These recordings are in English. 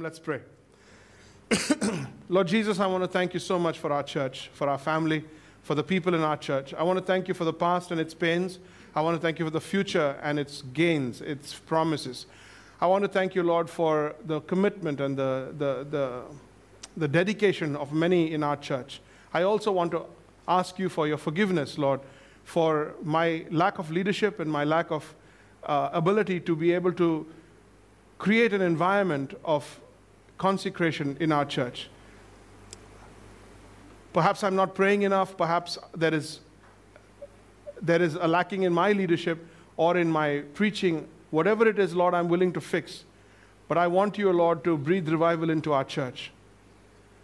Come, let's pray. Lord Jesus, I want to thank you so much for our church, for our family, for the people in our church. I want to thank you for the past and its pains. I want to thank you for the future and its gains, its promises. I want to thank you, Lord, for the commitment and the, the, the, the dedication of many in our church. I also want to ask you for your forgiveness, Lord, for my lack of leadership and my lack of uh, ability to be able to create an environment of consecration in our church. Perhaps I'm not praying enough, perhaps there is, there is a lacking in my leadership or in my preaching. Whatever it is, Lord, I'm willing to fix. But I want you, Lord, to breathe revival into our church.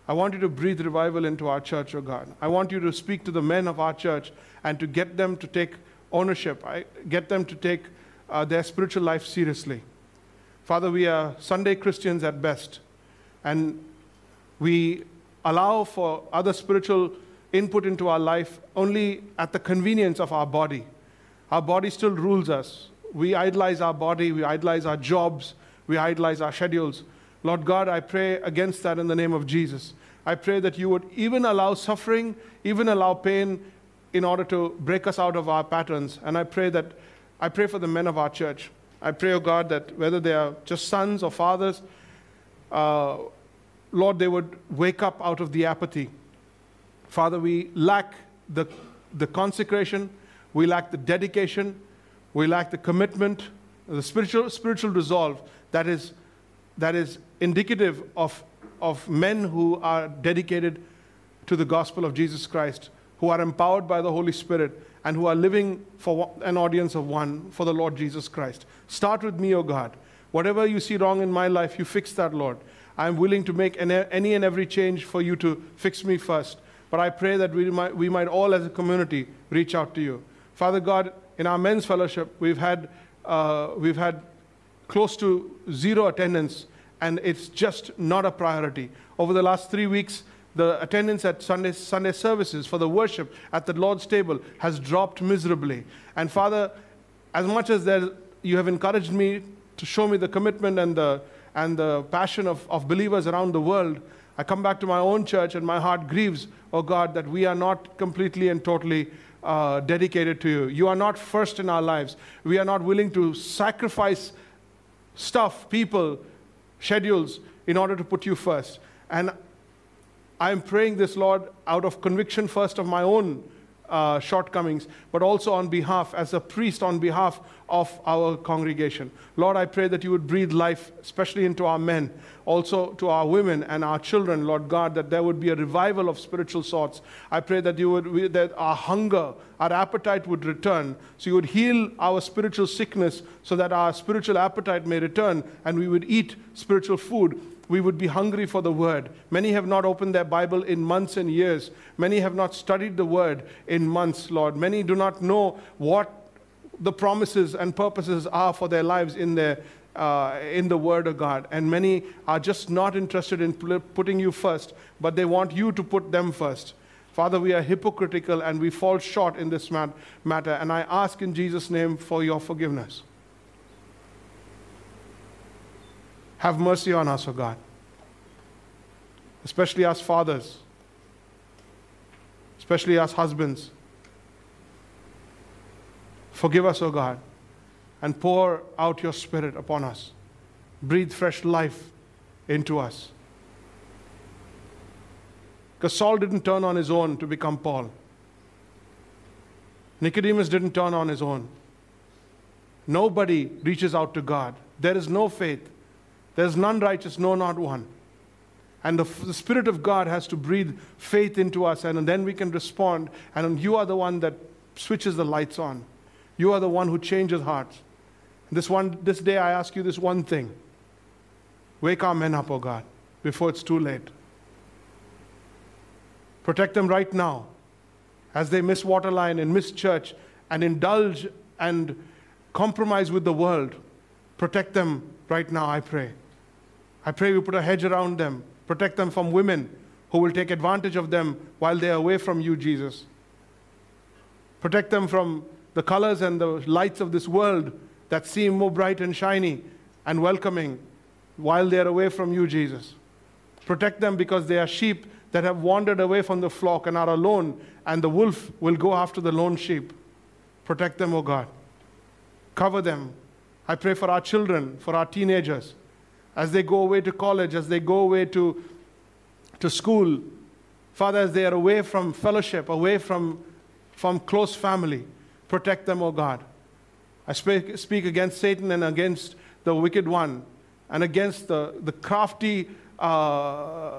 I want you to breathe revival into our church, oh God. I want you to speak to the men of our church and to get them to take ownership, I, get them to take uh, their spiritual life seriously. Father, we are Sunday Christians at best, and we allow for other spiritual input into our life only at the convenience of our body. Our body still rules us. We idolize our body, we idolize our jobs, we idolize our schedules. Lord God, I pray against that in the name of Jesus. I pray that you would even allow suffering, even allow pain in order to break us out of our patterns. And I pray that I pray for the men of our church. I pray, oh God, that whether they are just sons or fathers, uh, Lord, they would wake up out of the apathy. Father, we lack the, the consecration, we lack the dedication, we lack the commitment, the spiritual, spiritual resolve that is, that is indicative of, of men who are dedicated to the gospel of Jesus Christ, who are empowered by the Holy Spirit, and who are living for an audience of one for the Lord Jesus Christ. Start with me, O God. Whatever you see wrong in my life, you fix that, Lord. I'm willing to make any and every change for you to fix me first. But I pray that we might, we might all, as a community, reach out to you. Father God, in our men's fellowship, we've had, uh, we've had close to zero attendance, and it's just not a priority. Over the last three weeks, the attendance at Sunday, Sunday services for the worship at the Lord's table has dropped miserably. And Father, as much as there, you have encouraged me to show me the commitment and the, and the passion of, of believers around the world, I come back to my own church and my heart grieves, oh God, that we are not completely and totally uh, dedicated to you. You are not first in our lives. We are not willing to sacrifice stuff, people, schedules in order to put you first. And I'm praying this, Lord, out of conviction first of my own uh, shortcomings, but also on behalf, as a priest, on behalf of our congregation. Lord, I pray that you would breathe life, especially into our men, also to our women and our children, Lord God, that there would be a revival of spiritual sorts. I pray that you would, that our hunger, our appetite would return, so you would heal our spiritual sickness, so that our spiritual appetite may return, and we would eat spiritual food we would be hungry for the word. Many have not opened their Bible in months and years. Many have not studied the word in months, Lord. Many do not know what the promises and purposes are for their lives in their uh, in the Word of God. And many are just not interested in putting you first, but they want you to put them first. Father, we are hypocritical and we fall short in this mat- matter. And I ask in Jesus' name for your forgiveness. Have mercy on us, O God. Especially us fathers, especially us husbands. Forgive us, O God, and pour out your Spirit upon us. Breathe fresh life into us. Because Saul didn't turn on his own to become Paul. Nicodemus didn't turn on his own. Nobody reaches out to God. There is no faith there's none righteous, no, not one. And the, the, Spirit of God has to breathe faith into us, and then we can respond. And you are the one that switches the lights on. You are the one who changes hearts. This, one, this day, I ask you this one thing Wake our men up, O oh God, before it's too late. Protect them right now as they miss Waterline and miss church and indulge and compromise with the world. Protect them right now, I pray. I pray we put a hedge around them, protect them from women who will take advantage of them while they are away from you, Jesus. Protect them from the colors and the lights of this world that seem more bright and shiny and welcoming, while they are away from you, Jesus. Protect them because they are sheep that have wandered away from the flock and are alone, and the wolf will go after the lone sheep. Protect them, O God. Cover them. I pray for our children, for our teenagers, as they go away to college, as they go away to, to school. Father, as they are away from fellowship, away from, from close family, protect them, O God. I speak, speak against Satan and against the wicked one and against the, the crafty uh,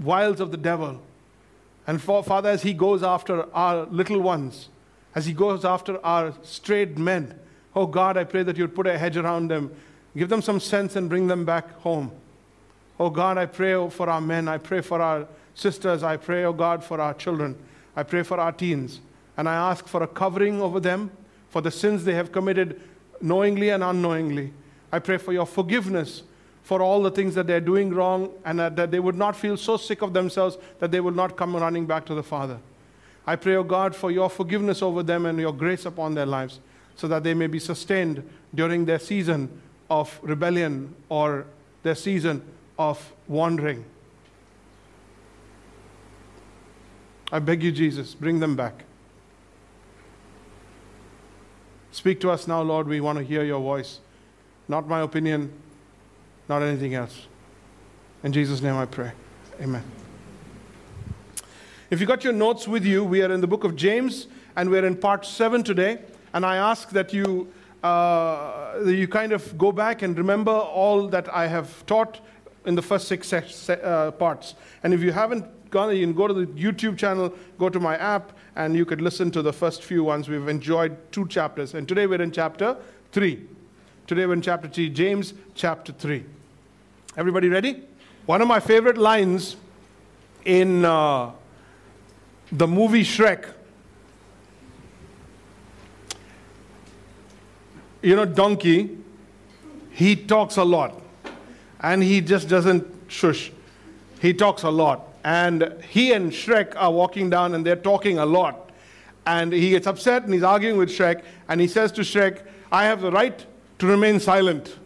wiles of the devil. And for, Father, as he goes after our little ones, as he goes after our strayed men, oh God, I pray that you'd put a hedge around them, give them some sense and bring them back home. Oh God, I pray oh, for our men, I pray for our sisters, I pray, oh God, for our children, I pray for our teens, and I ask for a covering over them for the sins they have committed knowingly and unknowingly. I pray for your forgiveness for all the things that they're doing wrong and that they would not feel so sick of themselves that they will not come running back to the Father. I pray, O oh God, for your forgiveness over them and your grace upon their lives so that they may be sustained during their season of rebellion or their season of wandering. I beg you, Jesus, bring them back. Speak to us now, Lord. We want to hear your voice. Not my opinion, not anything else. In Jesus' name I pray. Amen. If you got your notes with you, we are in the book of James and we're in part seven today. And I ask that you, uh, you kind of go back and remember all that I have taught in the first six uh, parts. And if you haven't gone, you can go to the YouTube channel, go to my app, and you could listen to the first few ones. We've enjoyed two chapters. And today we're in chapter 3. Today we're in chapter 3, James chapter 3. Everybody ready? One of my favorite lines in uh, the movie Shrek. You know, Donkey, he talks a lot. And he just doesn't shush. He talks a lot and he and Shrek are walking down and they're talking a lot. And he gets upset and he's arguing with Shrek, and he says to Shrek, I have the right to remain silent.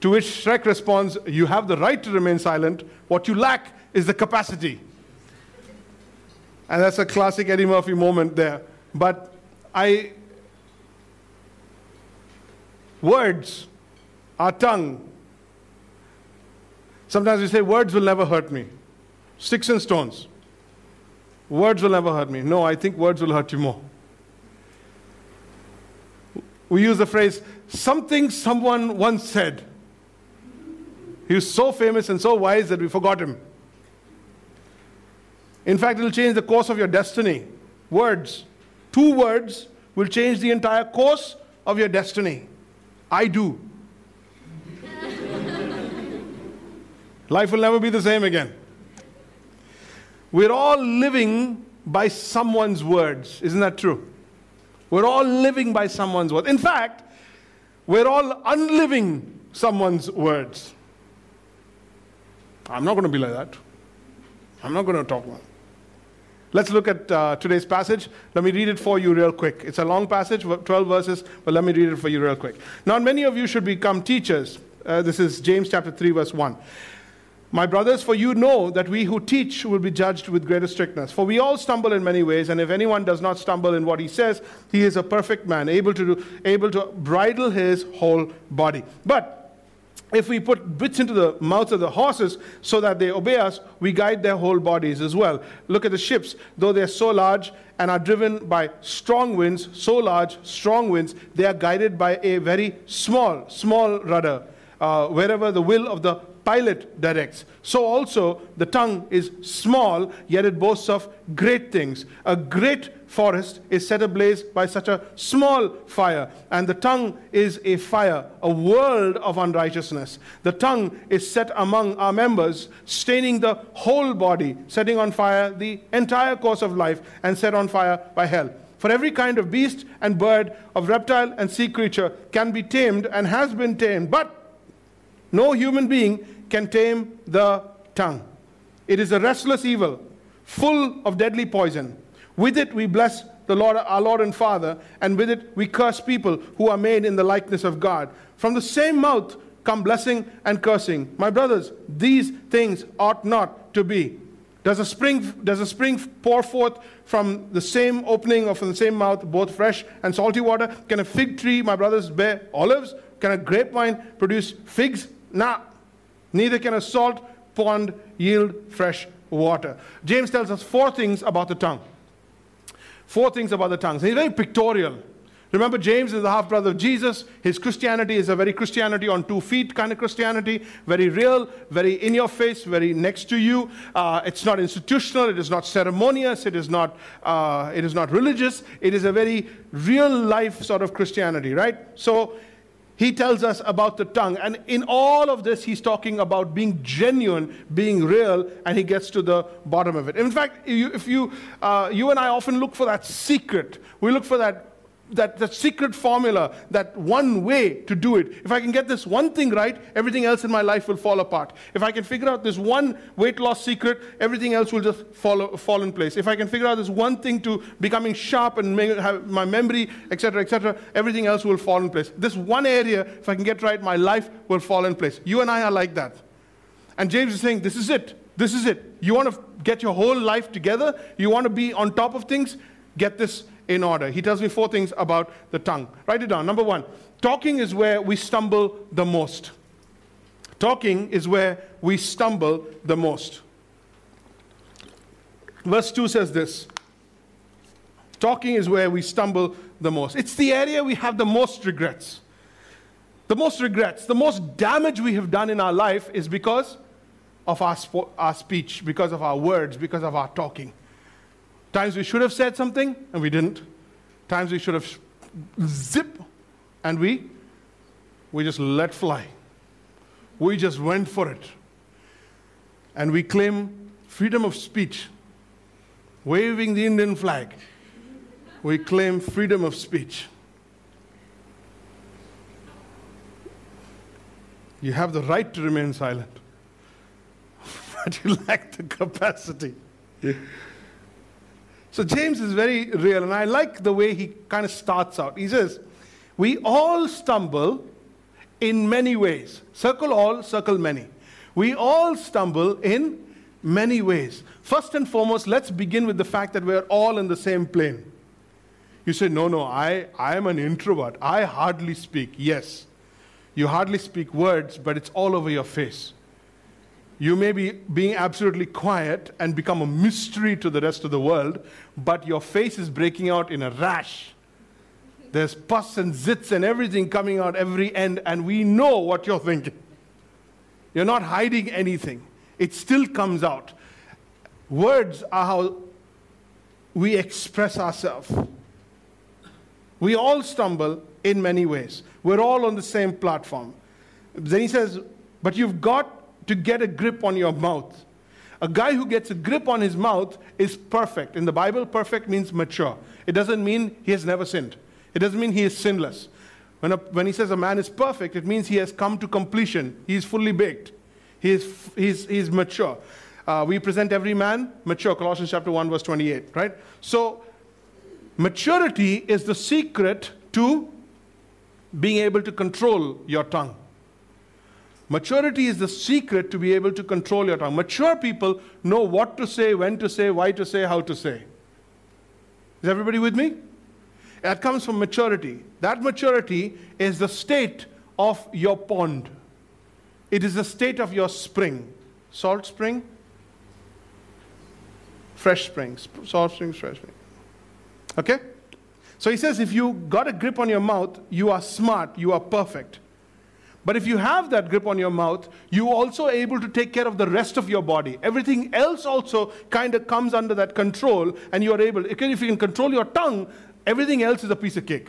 To which Shrek responds, You have the right to remain silent. What you lack is the capacity. And that's a classic Eddie Murphy moment there. But I, words, our tongue, sometimes we say, Words will never hurt me. Sticks and stones. Words will never hurt me. No, I think words will hurt you more. We use the phrase, something someone once said. He was so famous and so wise that we forgot him. In fact, it will change the course of your destiny. Words. Two words will change the entire course of your destiny. I do. Life will never be the same again. We're all living by someone's words. Isn't that true? We're all living by someone's words. In fact, we're all unliving someone's words. I'm not going to be like that. I'm not going to talk like Let's look at uh, today's passage. Let me read it for you real quick. It's a long passage, 12 verses, but let me read it for you real quick. Now, many of you should become teachers. Uh, this is James chapter 3, verse 1. My brothers, for you know that we who teach will be judged with greater strictness. For we all stumble in many ways, and if anyone does not stumble in what he says, he is a perfect man, able to, do, able to bridle his whole body. But if we put bits into the mouths of the horses so that they obey us, we guide their whole bodies as well. Look at the ships, though they're so large and are driven by strong winds, so large, strong winds, they are guided by a very small, small rudder. Uh, wherever the will of the pilot directs. So also the tongue is small, yet it boasts of great things. A great forest is set ablaze by such a small fire, and the tongue is a fire, a world of unrighteousness. The tongue is set among our members, staining the whole body, setting on fire the entire course of life, and set on fire by hell. For every kind of beast and bird, of reptile and sea creature can be tamed and has been tamed, but no human being can tame the tongue. It is a restless evil, full of deadly poison. With it we bless the Lord, our Lord and Father, and with it we curse people who are made in the likeness of God. From the same mouth come blessing and cursing. My brothers, these things ought not to be. Does a spring, does a spring pour forth from the same opening or from the same mouth both fresh and salty water? Can a fig tree, my brothers, bear olives? Can a grapevine produce figs? Nah. Neither can a salt pond yield fresh water. James tells us four things about the tongue. Four things about the tongue. So he's very pictorial. Remember, James is the half brother of Jesus. His Christianity is a very Christianity on two feet kind of Christianity, very real, very in your face, very next to you. Uh, it's not institutional, it is not ceremonious, it is not, uh, it is not religious. It is a very real life sort of Christianity, right? So he tells us about the tongue. And in all of this, he's talking about being genuine, being real, and he gets to the bottom of it. In fact, if you, uh, you and I often look for that secret, we look for that that, that secret formula, that one way to do it. If I can get this one thing right, everything else in my life will fall apart. If I can figure out this one weight loss secret, everything else will just fall, fall in place. If I can figure out this one thing to becoming sharp and have my memory, etc., etc., everything else will fall in place. This one area, if I can get right, my life will fall in place. You and I are like that. And James is saying, this is it. This is it. You want to get your whole life together? You want to be on top of things? Get this in order. He tells me four things about the tongue. Write it down. Number one, talking is where we stumble the most. Talking is where we stumble the most. Verse 2 says this Talking is where we stumble the most. It's the area we have the most regrets. The most regrets, the most damage we have done in our life is because of our, our speech, because of our words, because of our talking. Times we should have said something and we didn't. Times we should have zip and we we just let fly. We just went for it. And we claim freedom of speech. Waving the Indian flag. We claim freedom of speech. You have the right to remain silent, but you lack the capacity. So James is very real, and I like the way he kind of starts out. He says, We all stumble in many ways. Circle all, circle many. We all stumble in many ways. First and foremost, let's begin with the fact that we're all in the same plane. You say, No, no, I, I am an introvert. I hardly speak. Yes, you hardly speak words, but it's all over your face. You may be being absolutely quiet and become a mystery to the rest of the world, but your face is breaking out in a rash. There's pus and zits and everything coming out every end, and we know what you're thinking. You're not hiding anything, it still comes out. Words are how we express ourselves. We all stumble in many ways. We're all on the same platform. Then he says, But you've got to get a grip on your mouth. A guy who gets a grip on his mouth is perfect. In the Bible, perfect means mature. It doesn't mean he has never sinned, it doesn't mean he is sinless. When, a, when he says a man is perfect, it means he has come to completion. He is fully baked. He is, he's, he's mature. Uh, we present every man mature, Colossians chapter 1, verse 28, right? So, maturity is the secret to being able to control your tongue. Maturity is the secret to be able to control your tongue. Mature people know what to say, when to say, why to say, how to say. Is everybody with me? That comes from maturity. That maturity is the state of your pond. It is the state of your spring. Salt spring, fresh spring. Salt spring, fresh spring. Okay? So he says if you got a grip on your mouth, you are smart, you are perfect. But if you have that grip on your mouth, you are also able to take care of the rest of your body. Everything else also kind of comes under that control, and you are able, if you can control your tongue, everything else is a piece of cake.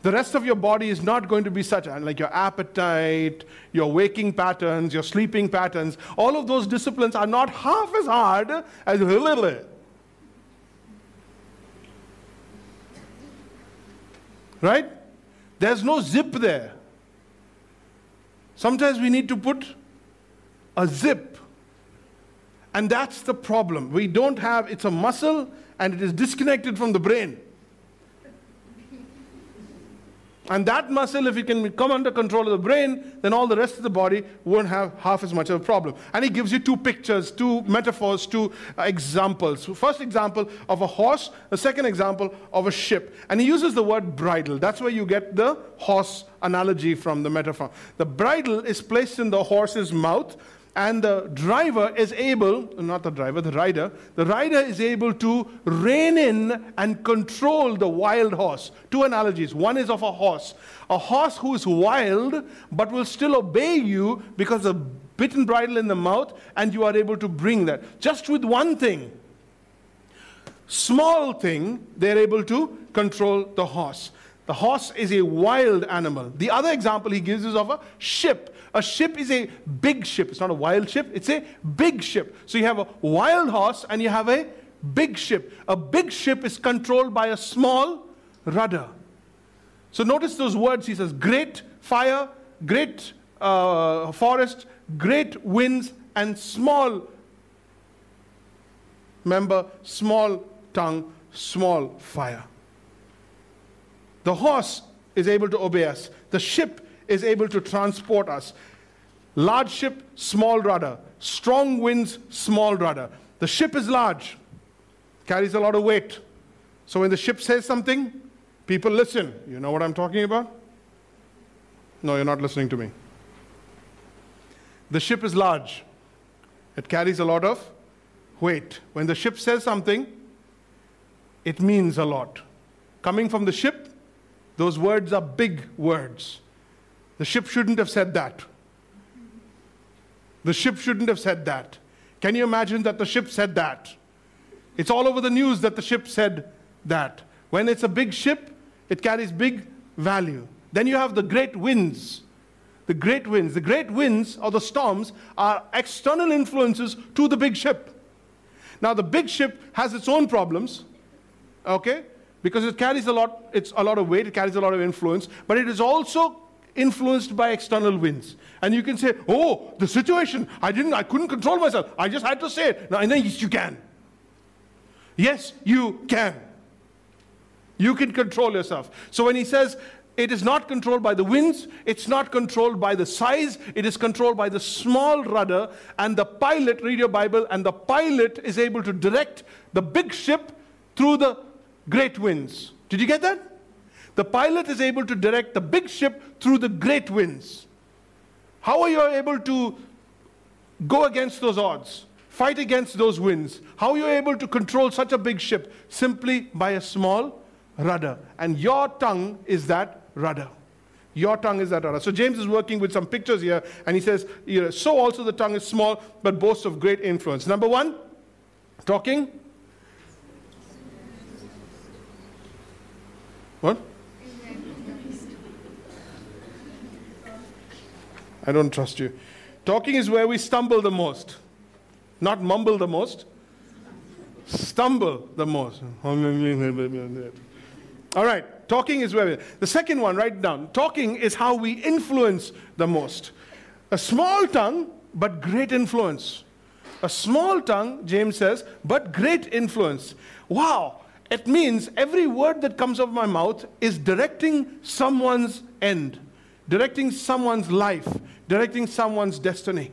The rest of your body is not going to be such, uh, like your appetite, your waking patterns, your sleeping patterns. All of those disciplines are not half as hard as. Right? There's no zip there. Sometimes we need to put a zip. And that's the problem. We don't have, it's a muscle and it is disconnected from the brain. And that muscle, if it can come under control of the brain, then all the rest of the body won't have half as much of a problem. And he gives you two pictures, two metaphors, two uh, examples. First example of a horse, the second example of a ship. And he uses the word bridle. That's where you get the horse analogy from the metaphor. The bridle is placed in the horse's mouth, and the driver is able, not the driver, the rider, the rider is able to rein in and control the wild horse. Two analogies. One is of a horse. A horse who is wild but will still obey you because of a bitten bridle in the mouth, and you are able to bring that. Just with one thing, small thing, they're able to control the horse. The horse is a wild animal. The other example he gives is of a ship. A ship is a big ship. It's not a wild ship, it's a big ship. So you have a wild horse and you have a big ship. A big ship is controlled by a small rudder. So notice those words he says great fire, great uh, forest, great winds, and small member, small tongue, small fire. The horse is able to obey us. The ship is able to transport us. Large ship, small rudder. Strong winds, small rudder. The ship is large, carries a lot of weight. So when the ship says something, people listen. You know what I'm talking about? No, you're not listening to me. The ship is large, it carries a lot of weight. When the ship says something, it means a lot. Coming from the ship, those words are big words. The ship shouldn't have said that. The ship shouldn't have said that. Can you imagine that the ship said that? It's all over the news that the ship said that. When it's a big ship, it carries big value. Then you have the great winds. The great winds. The great winds or the storms are external influences to the big ship. Now, the big ship has its own problems, okay? Because it carries a lot, it's a lot of weight, it carries a lot of influence, but it is also influenced by external winds. And you can say, oh, the situation, I didn't, I couldn't control myself. I just had to say it. Now, and then yes, you can. Yes, you can. You can control yourself. So when he says it is not controlled by the winds, it's not controlled by the size, it is controlled by the small rudder, and the pilot, read your Bible, and the pilot is able to direct the big ship through the great winds. Did you get that? The pilot is able to direct the big ship through the great winds. How are you able to go against those odds? Fight against those winds? How are you able to control such a big ship? Simply by a small rudder. And your tongue is that rudder. Your tongue is that rudder. So James is working with some pictures here, and he says, so also the tongue is small, but boasts of great influence. Number one, talking. What? I don't trust you. Talking is where we stumble the most, not mumble the most, stumble the most. All right, talking is where we, the second one, write down. Talking is how we influence the most. A small tongue, but great influence. A small tongue, James says, but great influence. Wow, it means every word that comes out of my mouth is directing someone's end, directing someone's life, directing someone's destiny.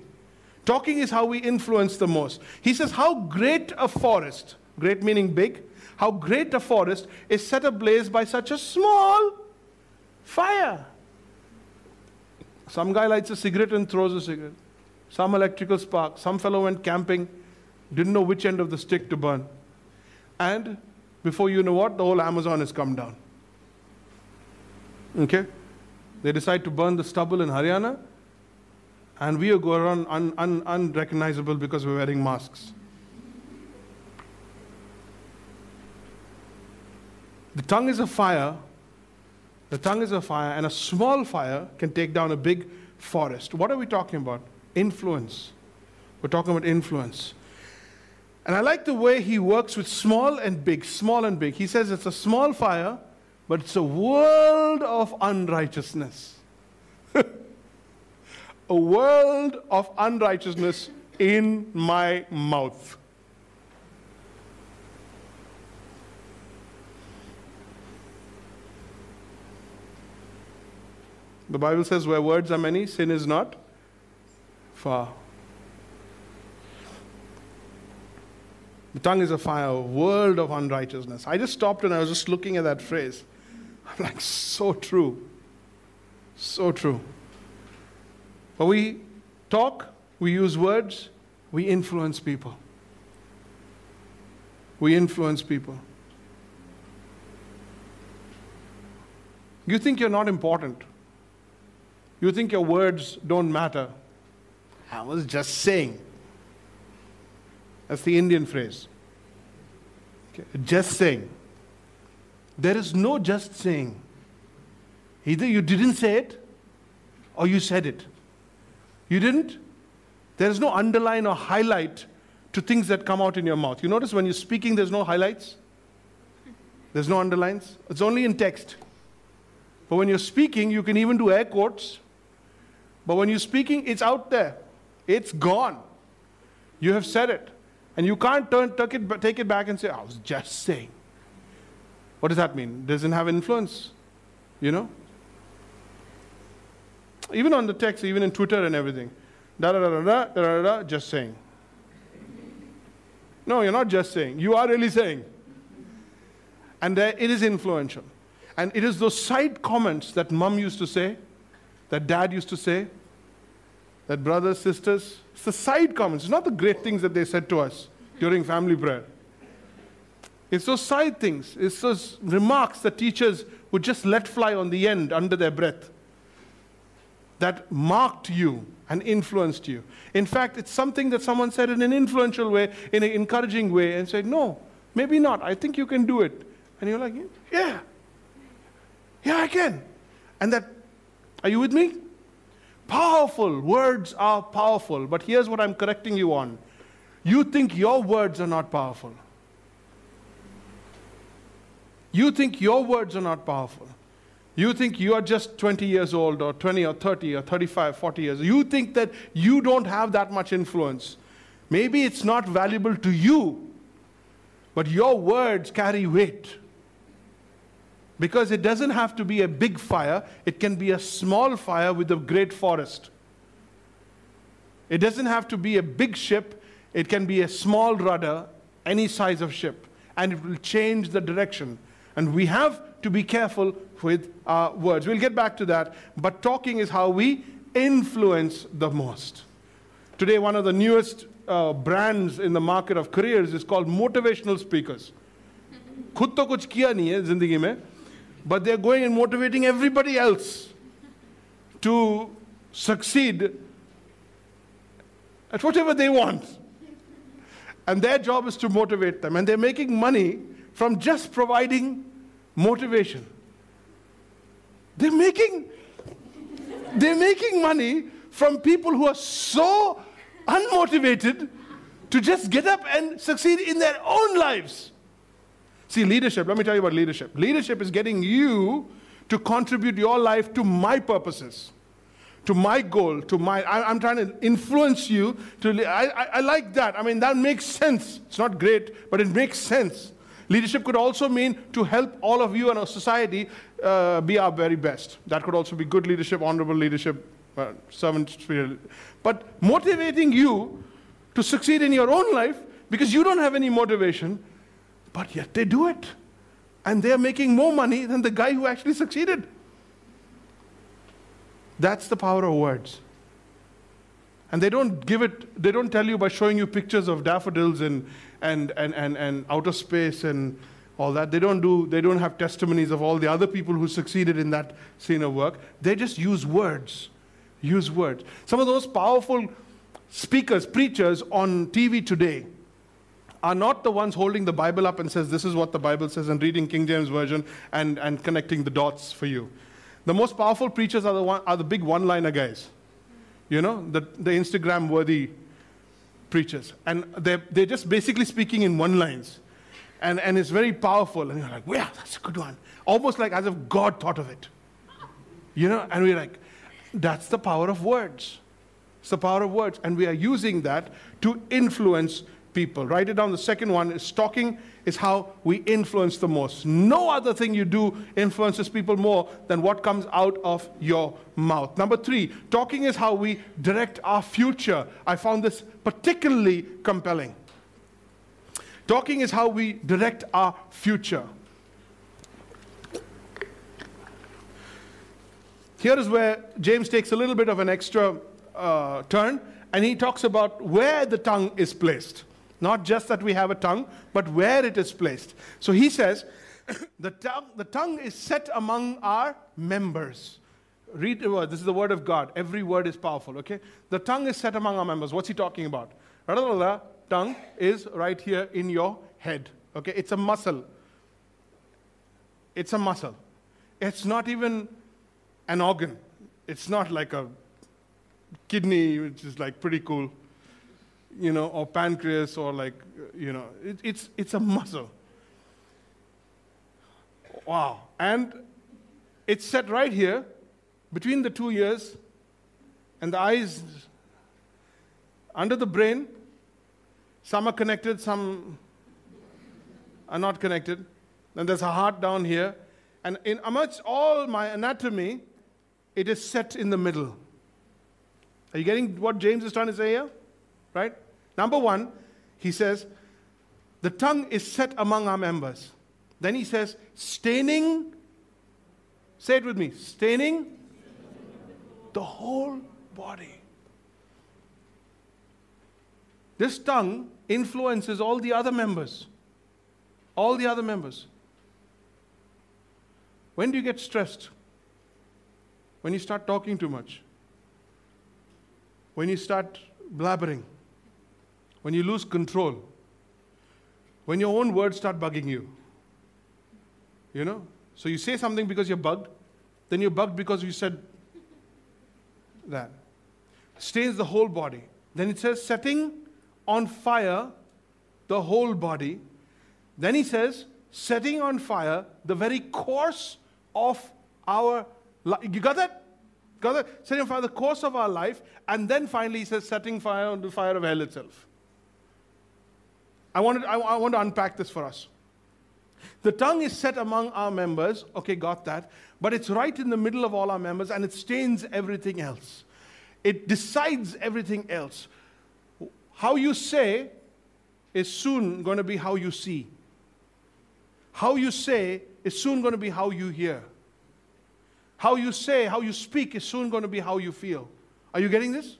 Talking is how we influence the most. He says, How great a forest, great meaning big, how great a forest is set ablaze by such a small fire. Some guy lights a cigarette and throws a cigarette. Some electrical spark. Some fellow went camping, didn't know which end of the stick to burn. And before you know what, the whole Amazon has come down. Okay? They decide to burn the stubble in Haryana and we go around un, un, unrecognizable because we're wearing masks. The tongue is a fire. The tongue is a fire, and a small fire can take down a big forest. What are we talking about? Influence. We're talking about influence. And I like the way he works with small and big, small and big. He says it's a small fire, but it's a world of unrighteousness a world of unrighteousness in my mouth. The Bible says, where words are many, sin is not far. The tongue is a fire, a world of unrighteousness. I just stopped and I was just looking at that phrase. I'm like, so true. So true. But we talk, we use words, we influence people. We influence people. You think you're not important. You think your words don't matter. I was just saying. That's the Indian phrase. Okay. Just saying. There is no just saying. Either you didn't say it or you said it. You didn't? There is no underline or highlight to things that come out in your mouth. You notice when you're speaking, there's no highlights? There's no underlines? It's only in text. But when you're speaking, you can even do air quotes. But when you're speaking, it's out there. It's gone. You have said it. And you can't turn, take, it, take it back and say, I was just saying. What does that mean? Doesn't have influence, you know? Even on the text, even in Twitter and everything. Da da da da da da da, da just saying. No, you're not just saying. You are really saying. And there, it is influential. And it is those side comments that mom used to say, that dad used to say, that brothers, sisters, it's the side comments. It's not the great things that they said to us during family prayer. It's those side things. It's those remarks that teachers would just let fly on the end under their breath that marked you and influenced you. In fact, it's something that someone said in an influential way, in an encouraging way, and said, No, maybe not. I think you can do it. And you're like, Yeah, yeah, I can. And that, are you with me? Powerful. Words are powerful. But here's what I'm correcting you on you think your words are not powerful. You think your words are not powerful. You think you are just 20 years old or 20 or 30 or 35, 40 years. You think that you don't have that much influence. Maybe it's not valuable to you, but your words carry weight. Because it doesn't have to be a big fire, it can be a small fire with a great forest. It doesn't have to be a big ship, it can be a small rudder, any size of ship, and it will change the direction. And we have to be careful with our words. We'll get back to that. But talking is how we influence the most. Today, one of the newest uh, brands in the market of careers is called motivational speakers. खुद तो कुछ किया नहीं है जिंदगी में but they're going and motivating everybody else to succeed at whatever they want. And their job is to motivate them. And they're making money from just providing motivation. They're making, they're making money from people who are so unmotivated to just get up and succeed in their own lives. See, leadership, let me tell you about leadership. Leadership is getting you to contribute your life to my purposes, to my goal, to my. I, am trying to influence you to. I, I, I like that. I mean, that makes sense. It's not great, but it makes sense. Leadership could also mean to help all of you and our society uh, be our very best. That could also be good leadership, honorable leadership, uh, servant spirit. But motivating you to succeed in your own life because you don't have any motivation, but yet they do it. And they're making more money than the guy who actually succeeded. That's the power of words. And they don't give it, they don't tell you by showing you pictures of daffodils and, and, and, and, and outer space and all that. They don't do, they don't have testimonies of all the other people who succeeded in that scene of work. They just use words. Use words. Some of those powerful speakers, preachers on TV today are not the ones holding the Bible up and says, this is what the Bible says, and reading King James Version and, and connecting the dots for you. The most powerful preachers are the, one, are the big one-liner guys you know, the, the Instagram worthy preachers. And they're, they're just basically speaking in one lines. And, and it's very powerful. And you're like, yeah, that's a good one. Almost like as if God thought of it. You know, and we're like, that's the power of words. It's the power of words. And we are using that to influence people. Write it down. The second one is talking is how we influence the most. No other thing you do influences people more than what comes out of your mouth. Number three, talking is how we direct our future. I found this particularly compelling. Talking is how we direct our future. Here is where James takes a little bit of an extra uh, turn and he talks about where the tongue is placed. Not just that we have a tongue, but where it is placed. So he says, the tongue, the tongue is set among our members. Read the word. This is the word of God. Every word is powerful, okay? The tongue is set among our members. What's he talking about? The Tongue is right here in your head, okay? It's a muscle. It's a muscle. It's not even an organ. It's not like a kidney, which is like pretty cool, you know, or pancreas, or like, uh, you know, it, it's, it's a muscle. Wow. And it's set right here between the two ears and the eyes under the brain. Some are connected, some are not connected. Then there's a heart down here. And in amongst all my anatomy, it is set in the middle. Are you getting what James is trying to say here? Right? Number one, he says, the tongue is set among our members. Then he says, staining, say it with me, staining the whole body. This tongue influences all the other members. All the other members. When do you get stressed? When you start talking too much, when you start blabbering, when you lose control, when your own words start bugging you. You know? So you say something because you're bugged, then you're bugged because you said that. Stains the whole body. Then it says, setting on fire the whole body. Then he says, setting on fire the very course of our life. you got that? Got that? Setting fire the course of our life, and then finally he says, setting fire on the fire of hell itself. I, wanted, I, I want to unpack this for us. The tongue is set among our members. Okay, got that. But it's right in the middle of all our members and it stains everything else. It decides everything else. How you say is soon going to be how you see. How you say is soon going to be how you hear. How you say, how you speak is soon going to be how you feel. Are you getting this?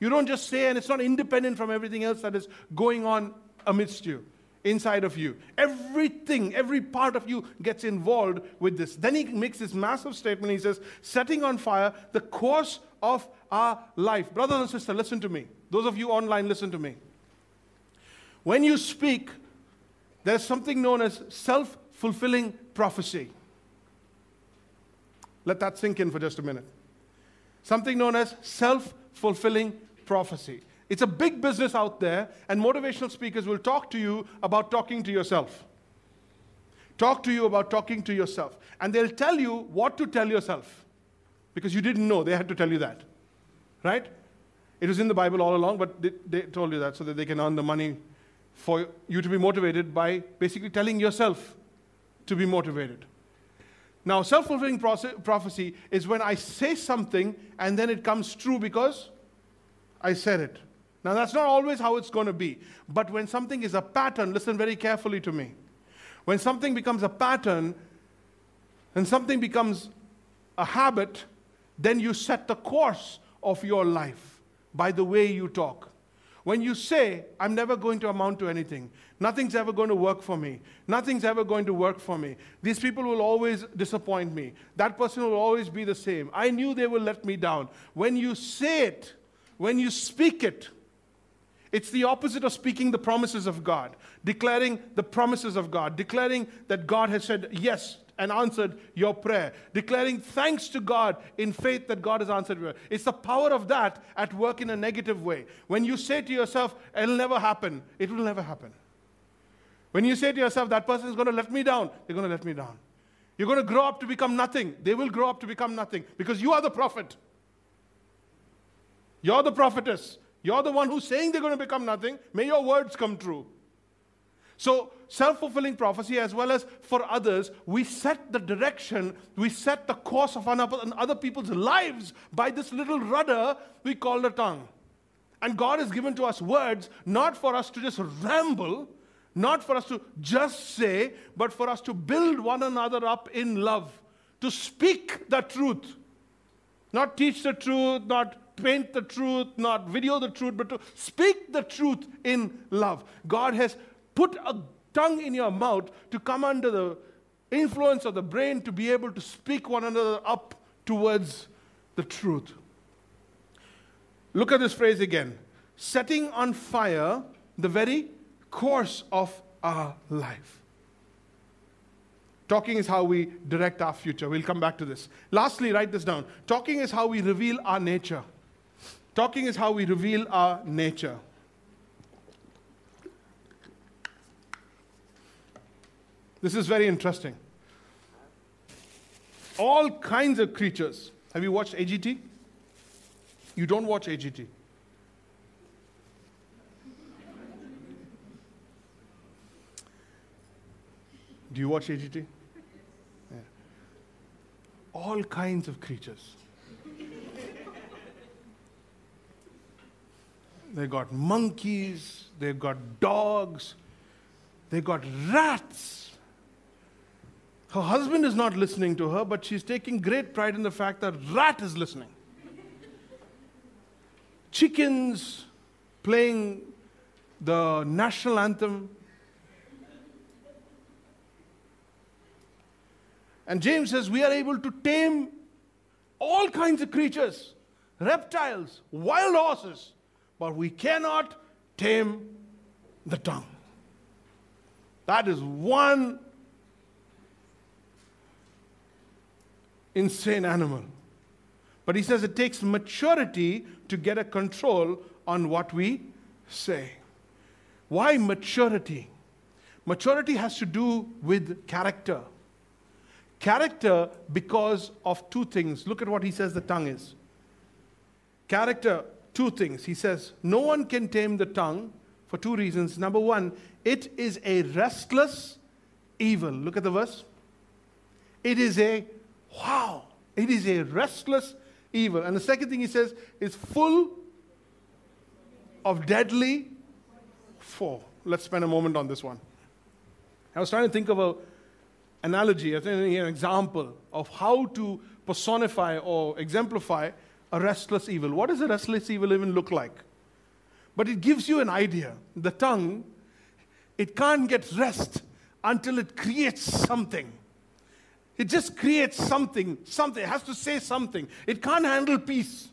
You don't just say, and it's not independent from everything else that is going on amidst you, inside of you. Everything, every part of you gets involved with this. Then he makes this massive statement. He says, setting on fire the course of our life. Brothers and sisters, listen to me. Those of you online, listen to me. When you speak, there's something known as self fulfilling prophecy. Let that sink in for just a minute. Something known as self fulfilling prophecy. It's a big business out there, and motivational speakers will talk to you about talking to yourself. Talk to you about talking to yourself. And they'll tell you what to tell yourself because you didn't know. They had to tell you that. Right? It was in the Bible all along, but they, they told you that so that they can earn the money for you to be motivated by basically telling yourself to be motivated. Now, self fulfilling prophecy is when I say something and then it comes true because I said it. Now, that's not always how it's going to be. But when something is a pattern, listen very carefully to me. When something becomes a pattern and something becomes a habit, then you set the course of your life by the way you talk. When you say, I'm never going to amount to anything, nothing's ever going to work for me, nothing's ever going to work for me, these people will always disappoint me, that person will always be the same, I knew they will let me down. When you say it, when you speak it, it's the opposite of speaking the promises of God, declaring the promises of God, declaring that God has said yes and answered your prayer, declaring thanks to God in faith that God has answered your prayer. It's the power of that at work in a negative way. When you say to yourself, it'll never happen, it will never happen. When you say to yourself, that person is going to let me down, they're going to let me down. You're going to grow up to become nothing. They will grow up to become nothing because you are the prophet. You're the prophetess. You're the one who's saying they're going to become nothing. May your words come true. So, self fulfilling prophecy, as well as for others, we set the direction, we set the course of other people's lives by this little rudder we call the tongue. And God has given to us words not for us to just ramble, not for us to just say, but for us to build one another up in love, to speak the truth. Not teach the truth, not paint the truth, not video the truth, but to speak the truth in love. God has put a tongue in your mouth to come under the influence of the brain to be able to speak one another up towards the truth. Look at this phrase again setting on fire the very course of our life. Talking is how we direct our future. We'll come back to this. Lastly, write this down. Talking is how we reveal our nature. Talking is how we reveal our nature. This is very interesting. All kinds of creatures. Have you watched AGT? You don't watch AGT. Do you watch AGT? Yeah. All kinds of creatures. They've got monkeys, they've got dogs, they've got rats. Her husband is not listening to her, but she's taking great pride in the fact that rat is listening. Chickens playing the national anthem. And James says we are able to tame all kinds of creatures, reptiles, wild horses, but we cannot tame the tongue. That is one insane animal. But he says it takes maturity to get a control on what we say. Why maturity? Maturity has to do with character. Character because of two things. Look at what he says the tongue is. Character, two things. He says, No one can tame the tongue for two reasons. Number one, it is a restless evil. Look at the verse. It is a Wow. It is a restless evil. And the second thing he says is full of deadly foe. Let's spend a moment on this one. I was trying to think of an analogy, an example of how to personify or exemplify a restless evil. What does a restless evil even look like? But it gives you an idea. The tongue, it can't get rest until it creates something. It just creates something, something. It has to say something. It can't handle peace.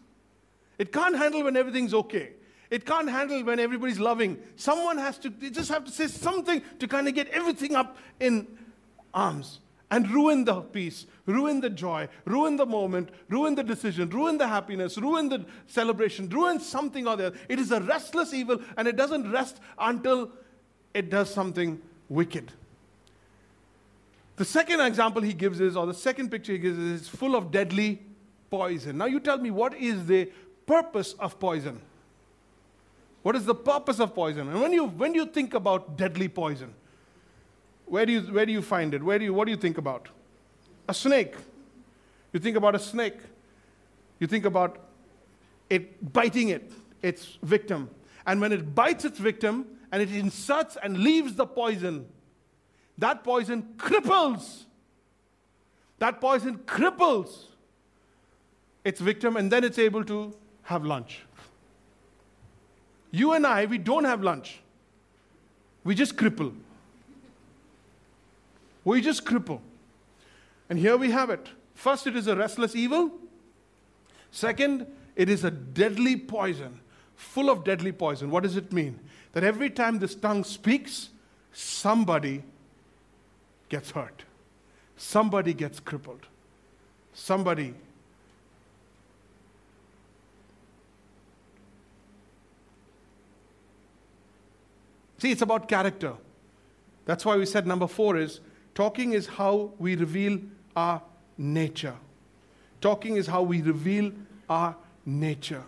It can't handle when everything's okay. It can't handle when everybody's loving. Someone has to, they just have to say something to kind of get everything up in arms and ruin the peace, ruin the joy, ruin the moment, ruin the decision, ruin the happiness, ruin the celebration, ruin something or the other. It is a restless evil and it doesn't rest until it does something wicked. The second example he gives is, or the second picture he gives is, full of deadly poison. Now, you tell me, what is the purpose of poison? What is the purpose of poison? And when you, when you think about deadly poison, where do, you, where do you find it? Where do you, what do you think about? A snake. You think about a snake. You think about it biting it, its victim. And when it bites its victim and it inserts and leaves the poison that poison cripples. That poison cripples its victim, and then it's able to have lunch. You and I, we don't have lunch. We just cripple. We just cripple. And here we have it. First, it is a restless evil. Second, it is a deadly poison, full of deadly poison. What does it mean? That every time this tongue speaks, somebody gets hurt. Somebody gets crippled. Somebody See, it's about character. That's why we said number four is talking is how we reveal our nature. Talking is how we reveal our nature.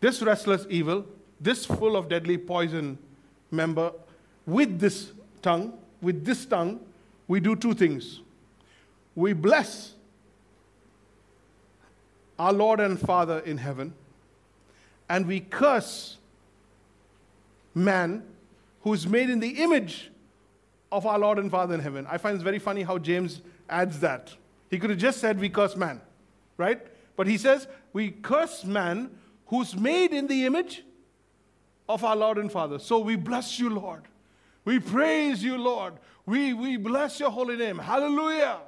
this restless evil, this full of deadly poison member, with this tongue, with this tongue, we do two things. We bless our Lord and Father in heaven, and we curse man who is made in the image of our Lord and Father in heaven. I find it's very funny how James adds that. He could have just said, We curse man, right? But he says, We curse man who's made in the image of our Lord and Father. So we bless you, Lord. We praise you, Lord. We, we bless your holy name. Hallelujah.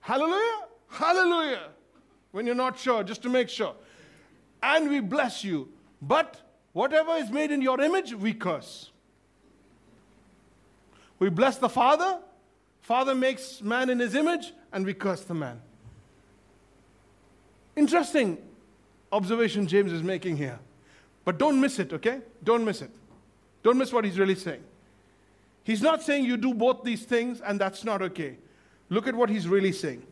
Hallelujah. Hallelujah. When you're not sure, just to make sure. And we bless you. But whatever is made in your image, we curse. We bless the Father. Father makes man in his image, and we curse the man. Interesting observation James is making here. But don't miss it, okay? Don't miss it. Don't miss what he's really saying. He's not saying you do both these things and that's not okay. Look at what he's really saying.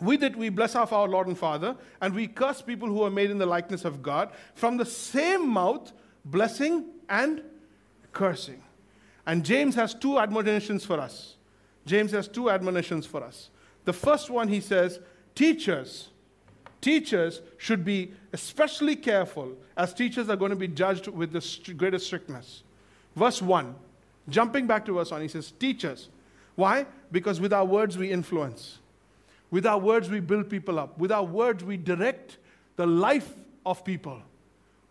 With it, we bless our, our Lord and Father, and we curse people who are made in the likeness of God. From the same mouth, blessing and cursing. And James has two admonitions for us. James has two admonitions for us. The first one, he says, teachers, teachers should be especially careful as teachers are going to be judged with the greatest strictness. Verse 1 Jumping back to verse 1, he says, Teachers. Why? Because with our words we influence. With our words we build people up. With our words we direct the life of people.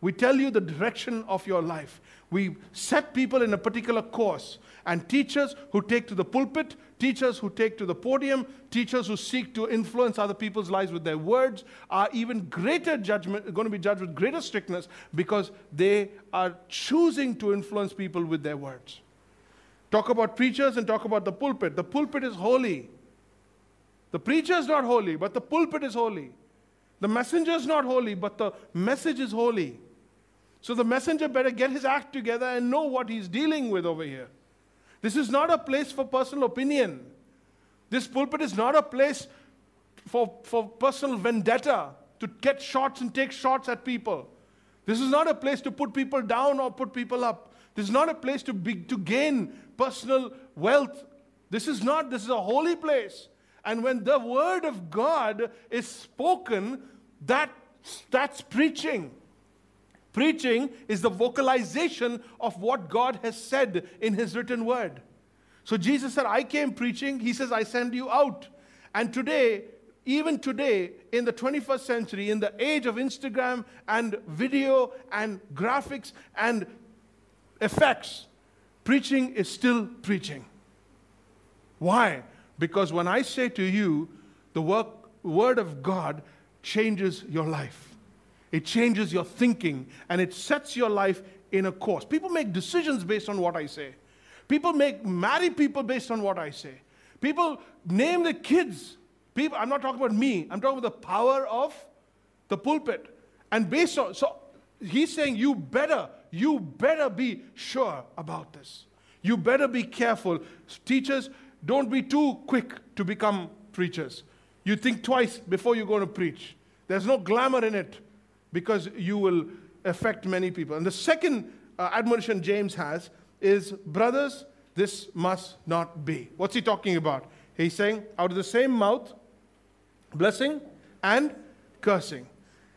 We tell you the direction of your life. We set people in a particular course. And teachers who take to the pulpit, teachers who take to the podium, teachers who seek to influence other people's lives with their words are even greater judgment, going to be judged with greater strictness because they are choosing to influence people with their words. Talk about preachers and talk about the pulpit. The pulpit is holy. The preacher is not holy, but the pulpit is holy. The messenger is not holy, but the message is holy. So the messenger better get his act together and know what he's dealing with over here. This is not a place for personal opinion. This pulpit is not a place for, for personal vendetta, to get shots and take shots at people. This is not a place to put people down or put people up. This is not a place to, be, to gain personal wealth. This is not, this is a holy place. And when the word of God is spoken, that, that's preaching. Preaching is the vocalization of what God has said in his written word. So Jesus said, I came preaching. He says, I send you out. And today, even today, in the 21st century, in the age of Instagram and video and graphics and effects, preaching is still preaching. Why? Because when I say to you, the work, word of God changes your life, it changes your thinking, and it sets your life in a course. People make decisions based on what I say. People make marry people based on what I say. People name the kids. People, I'm not talking about me. I'm talking about the power of the pulpit. And based on so he's saying you better you better be sure about this. You better be careful. Teachers, don't be too quick to become preachers. You think twice before you're going to preach. There's no glamour in it because you will affect many people. And the second uh, admonition James has is brothers, this must not be. What's he talking about? He's saying, out of the same mouth, blessing and cursing.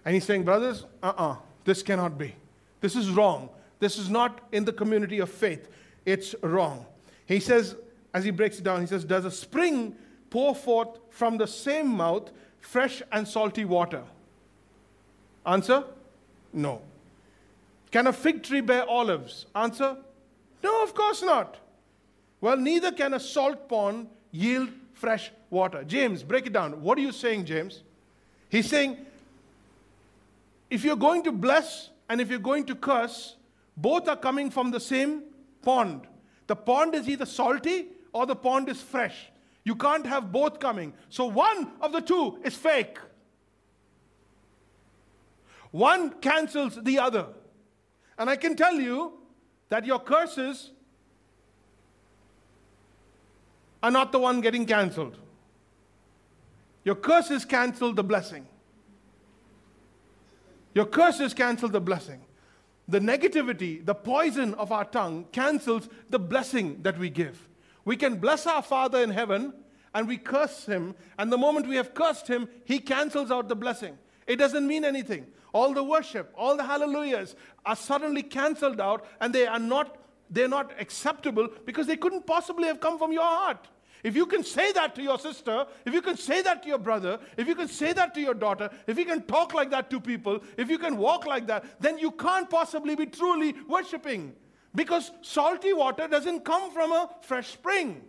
And he's saying, brothers, uh uh-uh, uh, this cannot be. This is wrong. This is not in the community of faith. It's wrong. He says, as he breaks it down, he says, Does a spring pour forth from the same mouth fresh and salty water? Answer? No. Can a fig tree bear olives? Answer? No, of course not. Well, neither can a salt pond yield fresh water. James, break it down. What are you saying, James? He's saying, if you're going to bless and if you're going to curse, both are coming from the same pond. The pond is either salty or the pond is fresh. You can't have both coming. So one of the two is fake. One cancels the other. And I can tell you that your curses are not the one getting canceled. Your curses cancel the blessing. Your curses cancel the blessing. The negativity, the poison of our tongue cancels the blessing that we give. We can bless our Father in heaven and we curse him, and the moment we have cursed him, he cancels out the blessing. It doesn't mean anything. All the worship, all the hallelujahs are suddenly canceled out and they are not they're not acceptable because they couldn't possibly have come from your heart. If you can say that to your sister, if you can say that to your brother, if you can say that to your daughter, if you can talk like that to people, if you can walk like that, then you can't possibly be truly worshiping. Because salty water doesn't come from a fresh spring.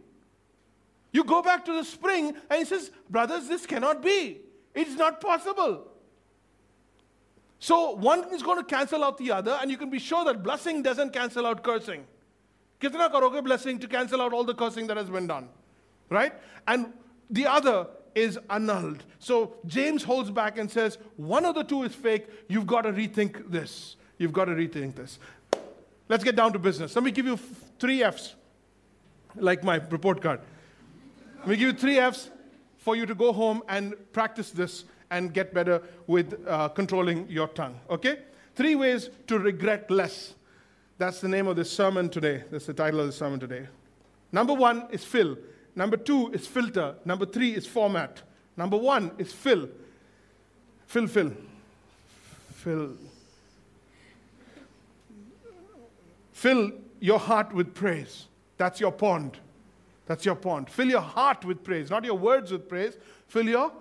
You go back to the spring and he says, Brothers, this cannot be. It's not possible. So one is going to cancel out the other, and you can be sure that blessing doesn't cancel out cursing. Kitna karoge blessing to cancel out all the cursing that has been done? Right? And the other is annulled. So James holds back and says, one of the two is fake. You've got to rethink this. You've got to rethink this. Let's get down to business. Let me give you three F's, like my report card. Let me give you three F's for you to go home and practice this and get better with uh, controlling your tongue. Okay? Three ways to regret less. That's the name of this sermon today. That's the title of the sermon today. Number one is fill. Number two is filter. Number three is format. Number one is fill. Fill, fill. Fill. Fill your heart with praise. That's your pond. That's your pond. Fill your heart with praise, not your words with praise. Fill your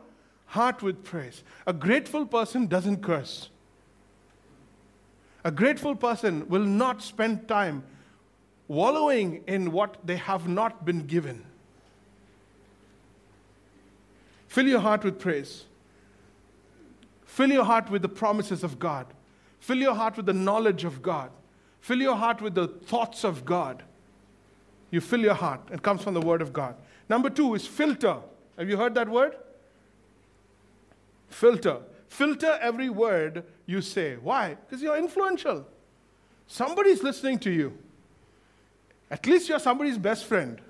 heart with praise. A grateful person doesn't curse. A grateful person will not spend time wallowing in what they have not been given. Fill your heart with praise. Fill your heart with the promises of God. Fill your heart with the knowledge of God. Fill your heart with the thoughts of God. You fill your heart. It comes from the Word of God. Number two is filter. Have you heard that word? Filter. Filter every word you say. Why? Because you're influential. Somebody's listening to you. At least you're somebody's best friend.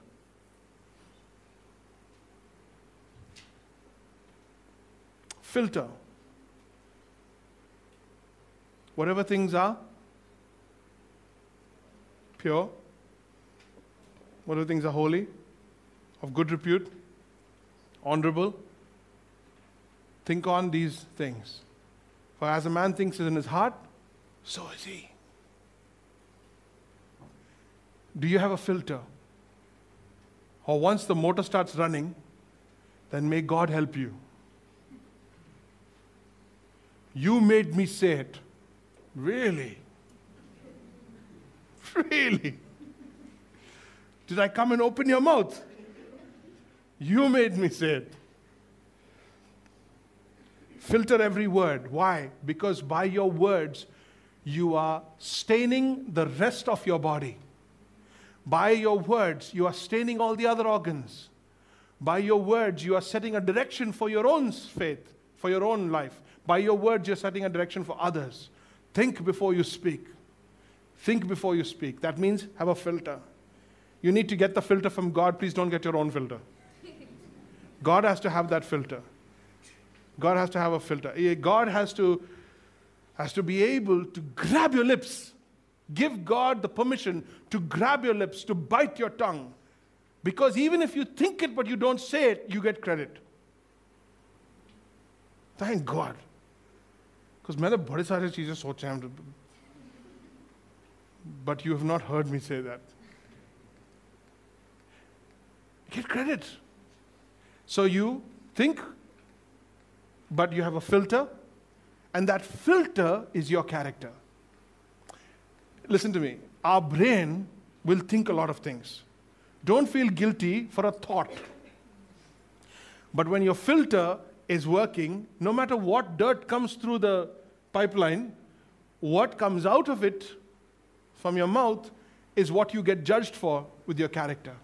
Filter. Whatever things are pure, whatever things are holy, of good repute, honorable, Think on these things. For as a man thinks in his heart, so is he. Do you have a filter? Or once the motor starts running, then may God help you. You made me say it. Really? Really? Did I come and open your mouth? You made me say it. Filter every word. Why? Because by your words, you are staining the rest of your body. By your words, you are staining all the other organs. By your words, you are setting a direction for your own faith, for your own life. By your words, you're setting a direction for others. Think before you speak. Think before you speak. That means have a filter. You need to get the filter from God. Please don't get your own filter. God has to have that filter. God has to have a filter. God has to, has to be able to grab your lips. Give God the permission to grab your lips, to bite your tongue. Because even if you think it but you don't say it, you get credit. Thank God. Because मैंने बड़े सारे चीज़ें सोचे हैं but you have not heard me say that. Get credit. So you think but you have a filter, and that filter is your character. Listen to me. Our brain will think a lot of things. Don't feel guilty for a thought. But when your filter is working, no matter what dirt comes through the pipeline, what comes out of it from your mouth is what you get judged for with your character.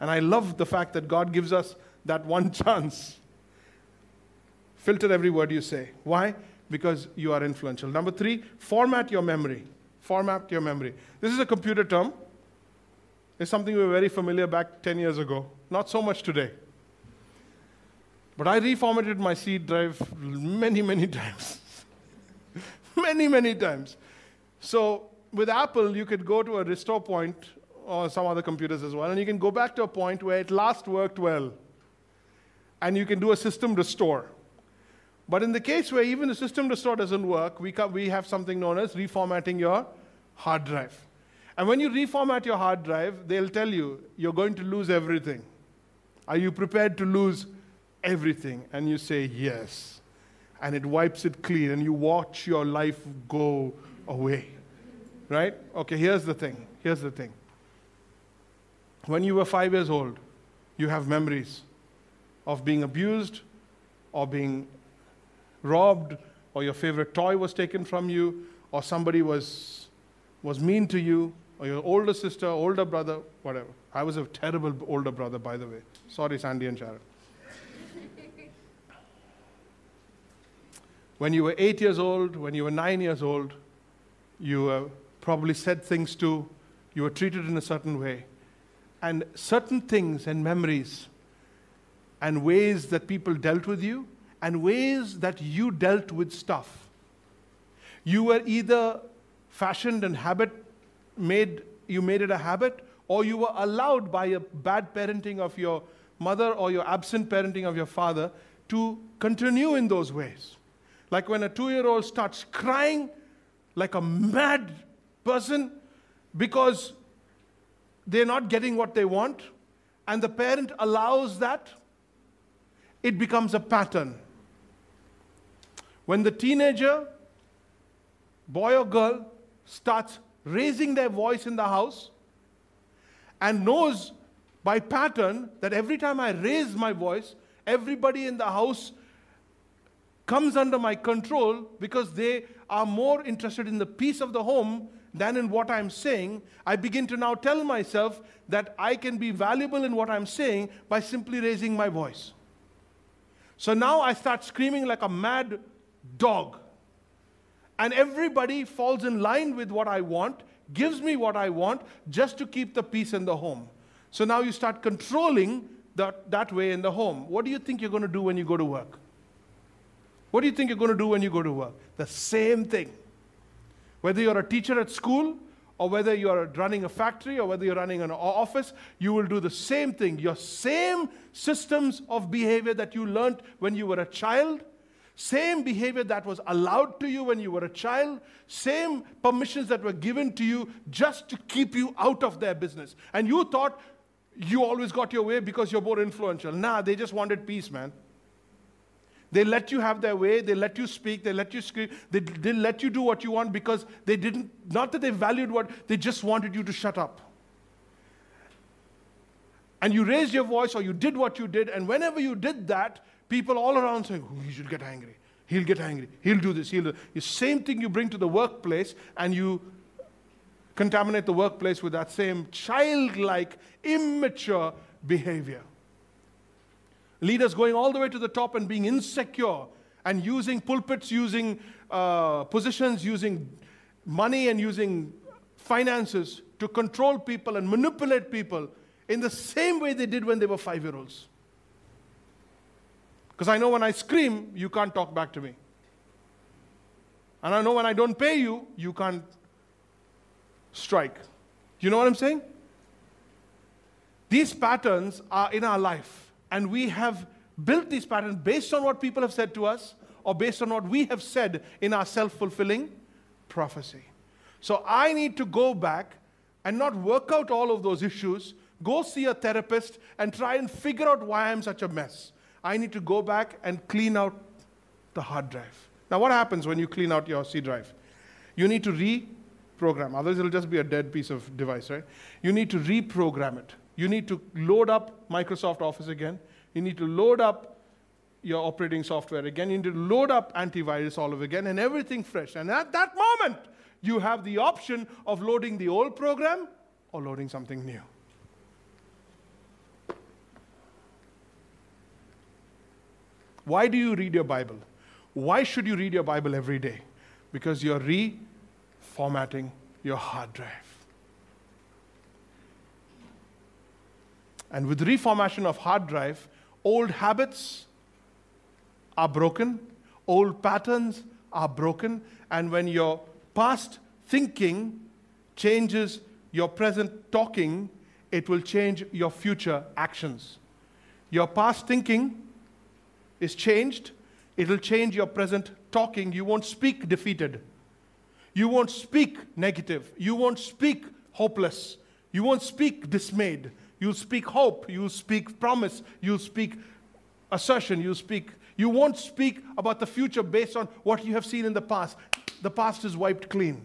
And I love the fact that God gives us that one chance Filter every word you say. Why? Because you are influential. Number three, format your memory. Format your memory. This is a computer term. It's something we were very familiar back 10 years ago. Not so much today. But I reformatted my C drive many, many times. many, many times. So with Apple, you could go to a restore point or some other computers as well, and you can go back to a point where it last worked well. And you can do a system restore. But in the case where even the system restore doesn't work, we, we have something known as reformatting your hard drive. And when you reformat your hard drive, they'll tell you you're going to lose everything. Are you prepared to lose everything? And you say, yes. And it wipes it clean, and you watch your life go away. Right? Okay, here's the thing. Here's the thing. When you were five years old, you have memories of being abused or being robbed or your favorite toy was taken from you or somebody was, was mean to you or your older sister, older brother, whatever. I was a terrible older brother, by the way. Sorry, Sandy and Sharon. when you were eight years old, when you were nine years old, you probably said things to, you were treated in a certain way. And certain things and memories and ways that people dealt with you and ways that you dealt with stuff. You were either fashioned and habit made, you made it a habit, or you were allowed by a bad parenting of your mother or your absent parenting of your father to continue in those ways. Like when a two year old starts crying like a mad person because they're not getting what they want, and the parent allows that, it becomes a pattern. When the teenager, boy or girl, starts raising their voice in the house and knows by pattern that every time I raise my voice, everybody in the house comes under my control because they are more interested in the peace of the home than in what I'm saying, I begin to now tell myself that I can be valuable in what I'm saying by simply raising my voice. So now I start screaming like a mad dog. And everybody falls in line with what I want, gives me what I want, just to keep the peace in the home. So now you start controlling that, that way in the home. What do you think you're going to do when you go to work? What do you think you're going to do when you go to work? The same thing. Whether you're a teacher at school, or whether you're running a factory, or whether you're running an office, you will do the same thing. Your same systems of behavior that you learned when you were a child same behavior that was allowed to you when you were a child, same permissions that were given to you just to keep you out of their business. And you thought you always got your way because you're more influential. Nah, they just wanted peace, man. They let you have their way, they let you speak, they let you scream, they, they let you do what you want because they didn't, not that they valued what, they just wanted you to shut up. And you raised your voice or you did what you did, and whenever you did that, People all around saying, oh, he should get angry. He'll get angry. He'll do this. He'll do the same thing you bring to the workplace and you contaminate the workplace with that same childlike, immature behavior. Leaders going all the way to the top and being insecure and using pulpits, using uh, positions, using money, and using finances to control people and manipulate people in the same way they did when they were five year olds. Because I know when I scream, you can't talk back to me. And I know when I don't pay you, you can't strike. You know what I'm saying? These patterns are in our life, and we have built these patterns based on what people have said to us or based on what we have said in our self fulfilling prophecy. So I need to go back and not work out all of those issues, go see a therapist, and try and figure out why I'm such a mess. I need to go back and clean out the hard drive. Now, what happens when you clean out your C drive? You need to reprogram, otherwise, it'll just be a dead piece of device, right? You need to reprogram it. You need to load up Microsoft Office again. You need to load up your operating software again. You need to load up antivirus all over again and everything fresh. And at that moment, you have the option of loading the old program or loading something new. Why do you read your Bible? Why should you read your Bible every day? Because you're reformatting your hard drive. And with reformation of hard drive, old habits are broken, old patterns are broken. And when your past thinking changes your present talking, it will change your future actions. Your past thinking is changed, it'll change your present talking. You won't speak defeated. You won't speak negative. You won't speak hopeless. You won't speak dismayed. You'll speak hope. You'll speak promise. You'll speak assertion. You'll speak. You won't speak about the future based on what you have seen in the past. The past is wiped clean.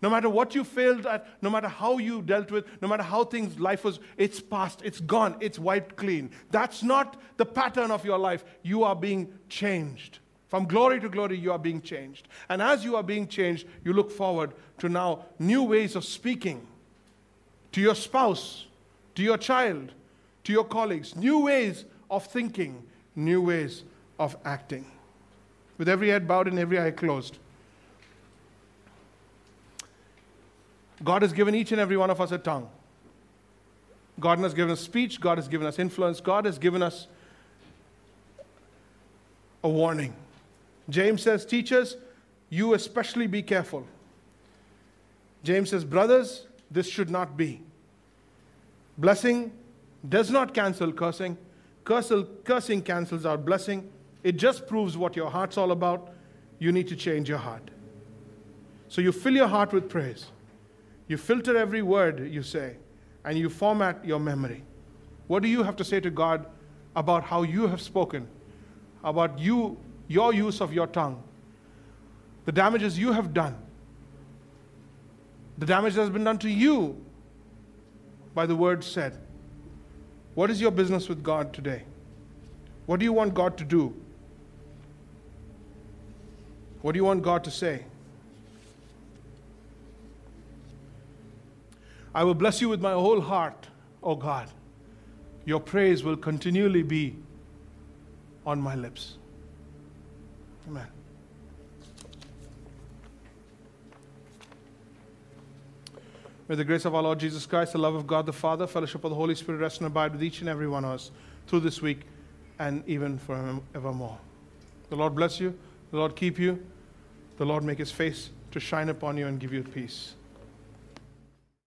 No matter what you failed at, no matter how you dealt with, no matter how things, life was, it's past, it's gone, it's wiped clean. That's not the pattern of your life. You are being changed. From glory to glory, you are being changed. And as you are being changed, you look forward to now new ways of speaking to your spouse, to your child, to your colleagues, new ways of thinking, new ways of acting. With every head bowed and every eye closed. God has given each and every one of us a tongue. God has given us speech. God has given us influence. God has given us a warning. James says, Teachers, you especially be careful. James says, Brothers, this should not be. Blessing does not cancel cursing. Cursing cancels out blessing. It just proves what your heart's all about. You need to change your heart. So you fill your heart with praise. You filter every word you say, and you format your memory. What do you have to say to God about how you have spoken, about you, your use of your tongue, the damages you have done, the damage that has been done to you by the word said? What is your business with God today? What do you want God to do? What do you want God to say? I will bless you with my whole heart, O God. Your praise will continually be on my lips. Amen. May the grace of our Lord Jesus Christ, the love of God the Father, fellowship of the Holy Spirit rest and abide with each and every one of us through this week and even forevermore. The Lord bless you. The Lord keep you. The Lord make his face to shine upon you and give you peace.